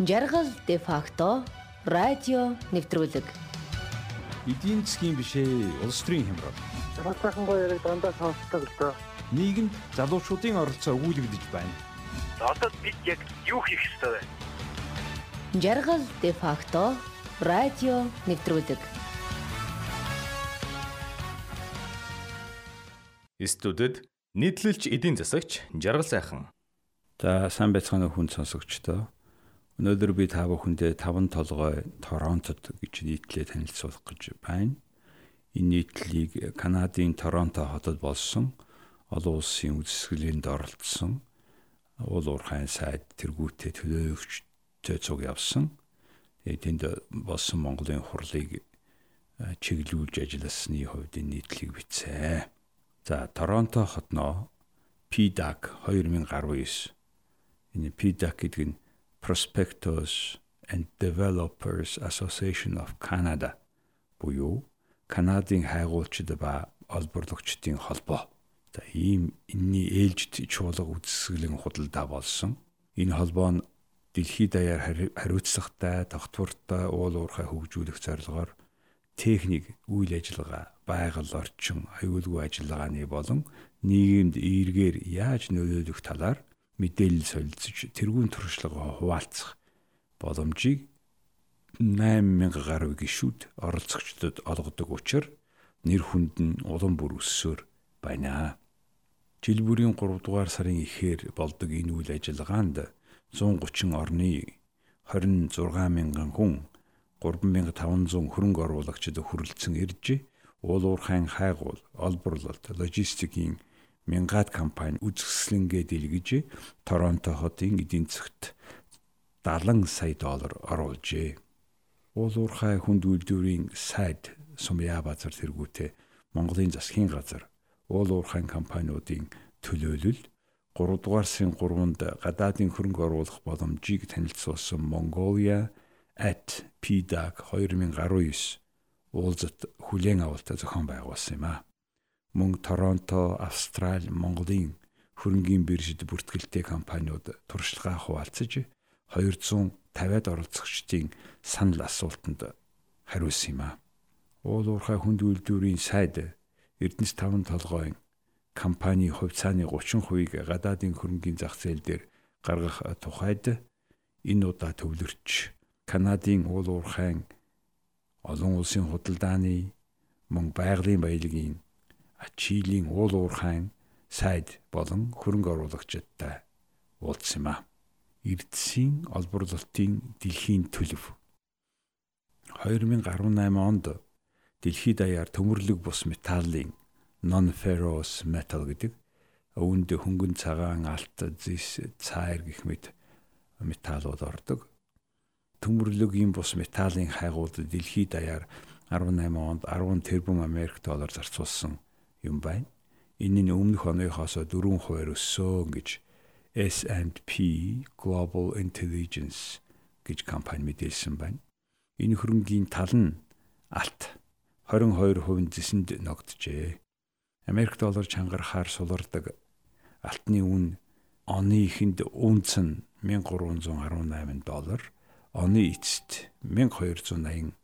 Жаргал де факто радио нэвтрүүлэг. Эдийн засгийн бишээ улс төрийн хямрал. Батайхан гоё яриг дандаа сонсдог л доо. Нийгэмд залуучуудын оролцоо өгүүлэгдэж байна. Одоо бид яг юу хийх ёстой вэ? Жаргал де факто радио нэвтрүүлэг. Студид нийтлэлч эдийн засагч Жаргал сайхан. За сайн байцгаана хүн сонсогчдоо. Өнөөдөр би та бүхэндээ таван толгой Торонтод гэж нийтлээ танилцуулах гэж байна. Энэ нийтлэлийг Канадын Торонто хотод болсон олон улсын үзэсгэлэнд оролцсон уул уурхайн сайд тэргүүтээ төлөөлөгчтэй цуг явсан. Тэгээд тэнд болсон Монголын хурлыг чиглүүлж ажилласны хувьд энэ нийтлийг бичсэн. За Торонто хотноо PDAC 2019 энэ PDAC гэдэг нь Prospectors and Developers Association of Canada буюу Канадын хайгуулчид ба олборлогчдын холбоо. За ийм энэний ээлжид чуулга үзэсгэлэн худалдаа болсон. Энэ холбоо нь дэлхийд даяар хариуцлагатай, тогтвортой уул уурхай хөгжүүлэх зорилгоор техник, үйл ажиллагаа, байгаль орчин, аюулгүй ажиллагааны болон нийгэмд эргээр яаж нөлөөлөх талаар мэдээлэл солилцож тэрүүн туршлагаа хуваалцах боломжийг 8000 гаруй гишүүд оролцогчдод олгодог учраас нэр хүнд нь улам бүр өссөөр байна. Жил бүрийн 3 дугаар сарын эхээр болдог энэ үйл ажиллагаанд 130 орны 26 мянган хүн 3500 хөрөнгө оруулагчид хүрэлцэн ирж уул уурхайн хайгуул, олборлолт, логистикийн мянгаад компани үзэсгэлэнгээ дэлгэж Торонто хотын эдийн засгт 70 сая доллар оруулжээ. Уул уурхай хүнд үйлдвэрийн сайд Сумья базар тэргүүтээ Монголын засгийн газар уул уурхайн компаниудын төлөөлөл 3 дугаар сарын 3-нд гадаадын хөрөнгө оруулах боломжийг танилцуулсан Mongolia at PDAC 2019 уулзалт хүлээн авалтаа зохион байгуулсан юм а мөн Торонто, Австрали, Монголын хөрөнгийн биржид бүртгэлтэй компаниуд туршлагаа хуваалцаж 250-ад оролцогчдын санал асуултанд хариулсан юм а. Уул уурхай хүнд үйлдвэрийн сайд Эрдэнэс 5 толгойн компани хувьцааны 30%-ийг гадаадын хөрөнгийн зах зээл дээр гаргах тухайд энэ удаа төвлөрч Канадын уул уурхайн олон улсын худалдааны мөн байгалийн баялагын Чилийн уул уурхайн сайд болон хөрөнгө оруулагчдтай уулзсан юм а. Эрдэсийн олборлолтын дэлхийн төлөв 2018 онд дэлхийд даяар төмөрлөг бус металлын non-ferrous metal гэдэг өвөнд хөнгөн цагаан алт зис цайр гэх мэт металлууд ордог. Төмөрлөгийн бус металлын хайгууд дэлхийд даяар 18 онд 10 тэрбум Америк доллар зарцуулсан юм байна. Энэ нь өмнөх оныхоос 4% өссөн гэж S&P Global Intelligence гэж компани мэдээлсэн байна. Энэ хөрөнгийн тал нь алт 22% зэсэнд ногджээ. Америк доллар чангарахаар сулардаг алтны үн оны ихэнд үнц нь 1318 доллар, оны эцэст 1283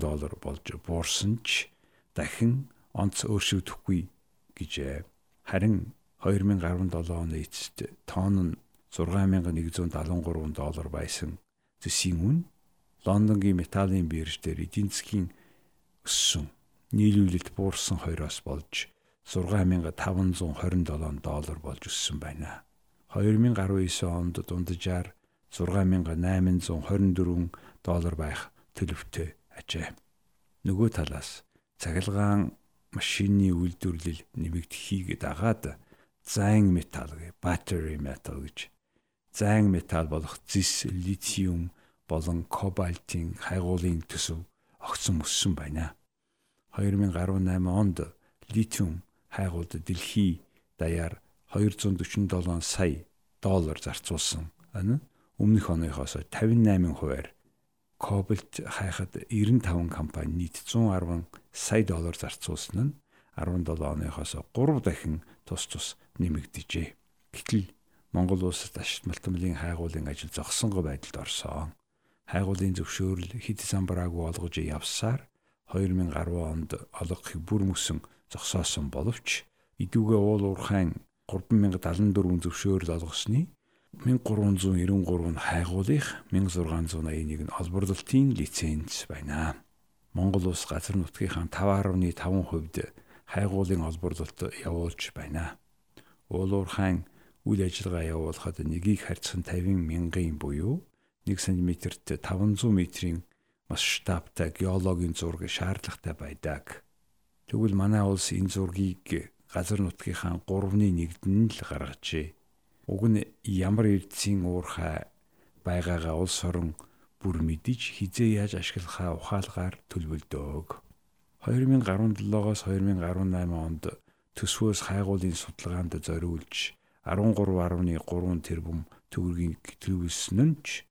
доллар болж буурсан ч дахин онц өөрчлөгдөхгүй гэжээ. Харин 2017 оны эцэст тонн нь 6173 доллар байсан зэсийн үн Лондонгийн металлын бирж дээр эдийн засгийн өссөн нийлүүлэлт буурсан хоёроос болж 6527 доллар болж өссөн байна. 2019 онд дунджаар 6824 доллар байх төлөвтэй ажээ. Нөгөө талаас цахилгаан машины үйлдвэрлэл нэмэгдэхийг дагаад зайн металл гэ battery metal гэж зайн металл болох зис литиум болон кобальтын хайгуулын төсөв огцон өссөн байна. 2018 онд литиум хайгуулд дэлхий даяар 247 сая доллар зарцуулсан. Өмнөх оныхоос 58 хувиар Кобальт хайхад 95 компани нийт 110 сая доллар зарцуулсан нь 17 оноохоос 3 дахин тус тус нэмэгдэжээ. Гэтэл Монгол улсад ашигт малтмлын хайгуулын ажил зогсонго байдалд орсон. Хайгуулын зөвшөөрөл хэд самбараагүй олгож явсаар 2010 онд олгохыг бүр мөсөн зогсоосон боловч идүүгээ уул уурхайн 3074 зөвшөөрөл олгосны 1393 нь хайгуулынх 1681 нь олборлолтын лиценз байна. Монгол улс газар нутгийнхаа 5.5% хайгуулын олборлолт явуулж байна. Уулуурхайн үйл ажиллагаа явуулахад нэгийг харьцан 50 мянган буюу 1 см-т 500 метрийн масштабтай геологийн зураг шаардлагатай байдаг. Тэгвэл манай улс энэ зургийг газар нутгийнхаа 3.1-д нь л гаргажээ. Уг нь ямар эрдэсийн уурхай байгаагаа улс орон бүр мэдэж хизээ яаж ашиглахаа ухаалгаар төлөвлөдөг. 2017-оос 2018 онд төсвөөс хайгуулын судалгаанд зориулж 13.3 тэрбум төгрөгийг төлөвлөсөн нь ч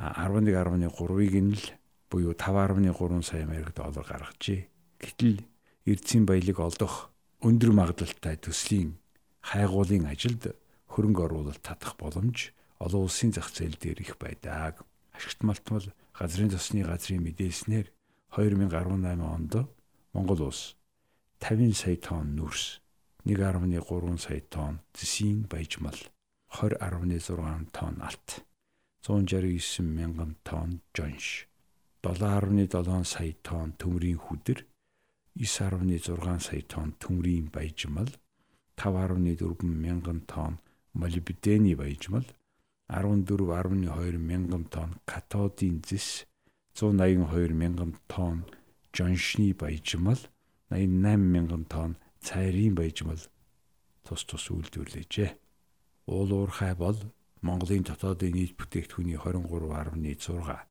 11.3-ыг нь л буюу 5.3 сая америк доллар гаргажээ. Гэтэл эрдэсийн баялаг олдох өндөр магадлалтай төслийн хайгуулын ажилд хөрөнгө оруулалт татах боломж олон улсын зах зээл дээр их байдаг. Ашигт малтмал газрын зосны газрын мэдээснээр 2018 онд Монгол улс 50 сая тонн нүрс, 1.3 сая тонн зэсийн баяжмал, 20.6 тонн алт, 169 мянган тонн жонш, 7.7 сая тонн төмрийн хүдэр, 9.6 сая тонн төмрийн баяжмал, 5.4 мянган тонн молибдений баяжмал, 14.2 мянган тонн катодын зэс 182 мянган тонн жоншны баяжмал 88 мянган тонн цайрын баяжмал тус тус үйлдвэрлэжээ. Уул уурхай бол Монголын дотоодын нийт бүтээгдэхүүний 23.6,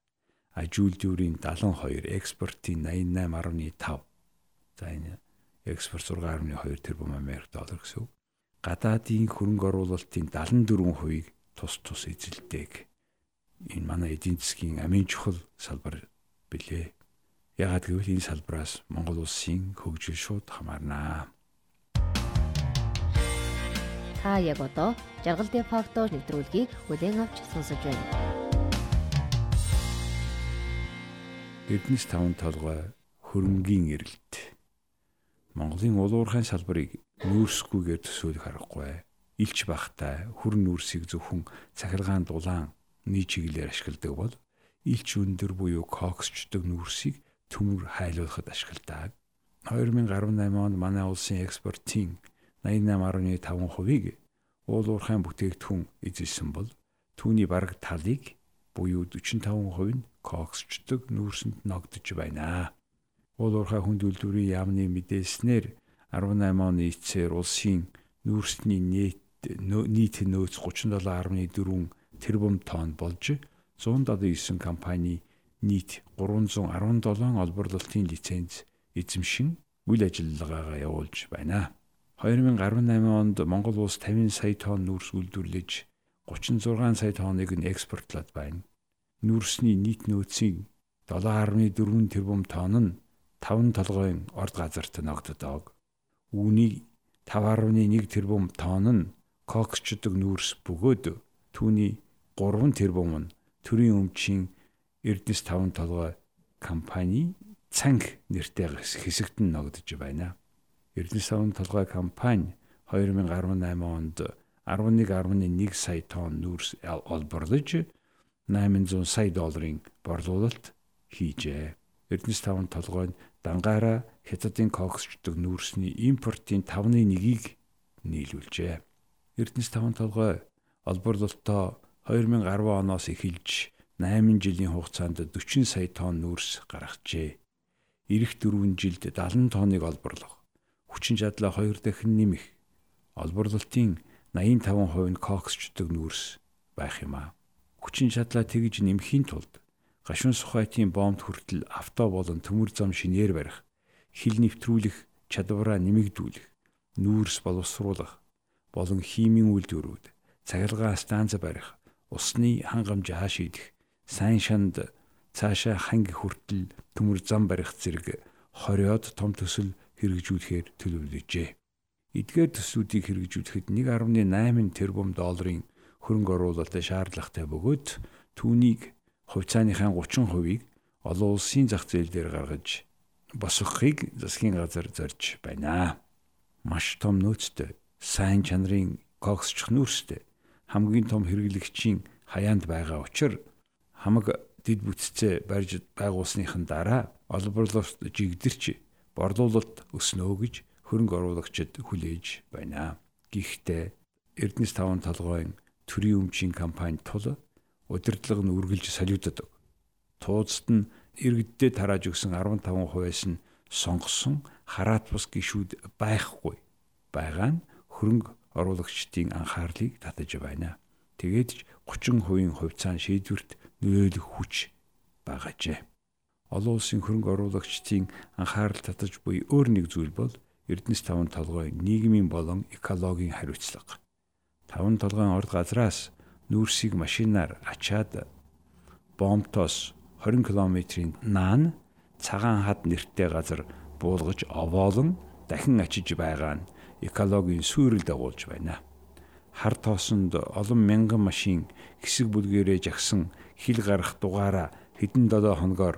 аж үйлдвэрийн 72, экспортын 88.5. За энэ экспорт 6.2 тэрбум Америк доллар гэсэн үг. Гадаадын хөрөнгө оруулалтын 74%-ийг тус тус эзэлдэг. Энэ манай эдийн засгийн амин чухал салбар билээ. Ягаад гэвэл энэ салбраас Монгол улсын хөгжил шууд хамаарнаа. Та яг одоо жаргал де факто нэвтрүүлгийг бүлээн авч сонсож байна. Эрдэнэс таван толгой хөрөнгөний эрэлт. Монголын улуурхайн салбарыг нүүрсгүйгээр төсөөлөх аргагүй илч бахтай хүрн нүрсийг зөвхөн цахилгаан дулаан нийт чиглэлээр ашигладаг бол илч өндөр буюу коксчдаг нүрсийг төмөр хайлуулахад ашигладаг. 2018 онд манай улсын экспортын 88.5%-ийг уул уурхайн бүтээгдэхүүн эзэлсэн бол түүний бараг талыг буюу 45% нь коксчдаг нүүрсэнд ногдож байна. Уул уурхай хүнд үйлдвэрийн яамны мэдээснээр 18 оны эцсээр улсын нүүрсний нийт нийт нөөц 37.4 тэрбум тонн болж 179 компани нийт 317 олборлолтын лиценз эзэмшин үйл ажиллагаагаа явуулж байна. 2018 онд Монгол улс 50 сая тонн нүүрс үйлдвэрлэж 36 сая тонныг нь экспортлоод байна. Нүүрсний нийт нөөцийн 7.4 тэрбум тонн нь 5 толгойн орд газарт ногддог. Үүний 5.1 тэрбум тонн нь коксчдаг нүүрс бөгөөд түүний 3 тэрбум нь төрийн өмчийн Эрдэнэс 5 толгой компани цанг нэртэй хэсэгт нь ногдож байна. Эрдэнэс 5 толгой компани 2018 онд 11.1 сая тонн нүүрс олборлож 800 сая долларын борлуулалт хийжээ. Эрдэнэс 5 толгой нь дангаараа хятадын коксчдаг нүүрсний импортын 5.1-ийг нийлүүлжээ. Эрдэнэс 5 толгой олборлолтоо 2010 оноос эхэлж 8 жилийн хугацаанд 40 сая тонн нүүрс гаргажээ. Ирэх 4 жилд 70 тонныг олборлох. Хүчин чадлаа 2 дахин нэмэх. Олборлолтын 85% нь коксчдаг нүүрс байх юм а. Хүчин чадлаа тэгж нэмэхийн тулд гашуун сухайтын бомбд хүртэл авто болон төмөр зам шинээр барих, хил нэвтрүүлэх чадвараа нэмэгдүүлэх, нүүрс боловсруулах, болон химийн үйлдвэрүүд, цахилгаан станц барих, усны хангамжаа шийдэх, сайн шанд цаашаа ханги хүртэл төмөр зам барих зэрэг хориод том төсөл хэрэгжүүлэхээр төлөвлөжээ. Эдгээр төслүүдийг хэрэгжүүлэхэд 1.8 тэрбум долларын хөрөнгө оруулалтад шаардлагатай бөгөөд түүнийг хувьцааныхаа 30%-ийг олон улсын зах зээл дээр гаргаж босгохыг засгийн газар зорж байна. Маш том нөөцтэй, сайн чанарын коксч нүүрстэй хамгийн том хэрэглэгчийн хаяанд байгаа учраас хамаг дэд бүтцээ барьж байгуулсныхан дараа олборлолт жигдэрч борлуулалт өснөө гэж хөрөнгө оруулагчид хүлээж байна. Гэхдээ Эрдэнэс таван толгойн төрийн өмчийн компани тул удирдлага нь үргэлж солиудадаг. Тууцд нь иргэддээ тарааж өгсөн 15%-аас нь сонгосон хараат бус гişүүд байхгүй. Байгаа нь хөрөнгө оруулагчдын анхаарлыг татаж байна. Тэгээд ч 30% хувьцаан шийдвэрт нөлөөлөх хүч байгаажээ. Олон улсын хөрөнгө оруулагчдын анхаарал татаж буй өөр нэг зүйл бол Эрдэнэс таван толгой нийгмийн болон экологийн хариуцлага. Таван толгойн орд газраас нүүрсийг машинаар ачаад бомтоос 20 км-ийн наан цагаан хад нэртэй газар буулгаж овоолон дахин ачиж байгаа нь экологийн сүйрэл дагуулж байна. Хар тоосонд олон мянган машин хэсэг бүлгэрээ жагсан хил гарах дугаараа хэдэн 7 хоногоор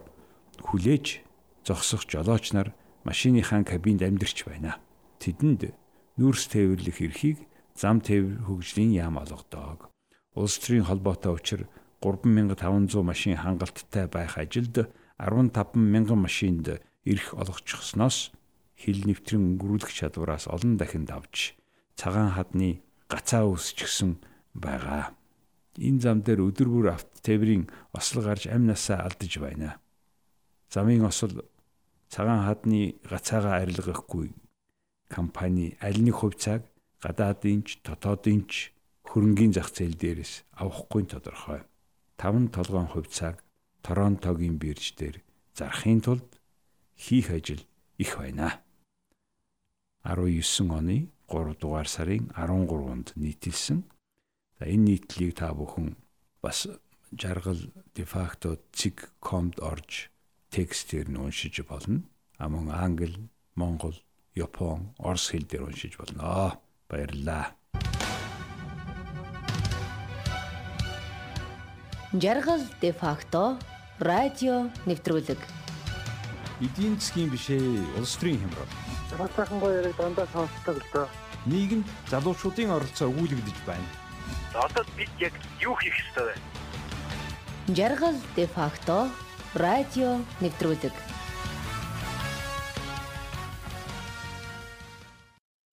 хүлээж зогсох жолооч нар машиныхаа кабинд амьдарч байна. Тэдэнд нүүрс тээвэрлэх эрхийг зам тээвэр хөгжлийн яам олгодог. Улс төрийн холбоотой учир 3500 машин хангалттай байх ажилд 15000 машинд эрх олгочихсноос хил нэвтрэн өнгөрүүлэх чадвараас олон дахин давж цагаан хадны гацаа үүсчихсэн байгаа. Энэ зам дээр өдөр бүр авто тээврийн осол гарч амь насаа алдаж байна. Замын осол цагаан хадны гацаагаа арилгахгүй компани аль нэг хувьцааг гадаадын ч дотоодын ч хөрөнгийн зах зээл дээрээс авахгүй тодорхой. Таван толгоон хувьцааг Торонтогийн бирж дээр зарахын тулд хийх ажил их байна. 19 оны 3 дугаар сарын 13-нд нийтэлсэн. За энэ нийтлийг та бүхэн бас жаргал дефакто цэг.com-д орж текстээр нь уншиж болно. А мөн англи, монгол, япон, орос хэл дээр уншиж болно. Баярлалаа. Жаргал де факто радио нэвтрүүлэг. Эдийн засгийн бишээ улс төрийн хямрал. Бас сайхан гоё яриг дандаа сонсдог л доо. Нийгэмд залуучуудын оролцоо өгүүлэгдэж байна. Одоо бид яг юу хийх ёстой вэ? Жаргал де факто радио нэвтрүүлэг.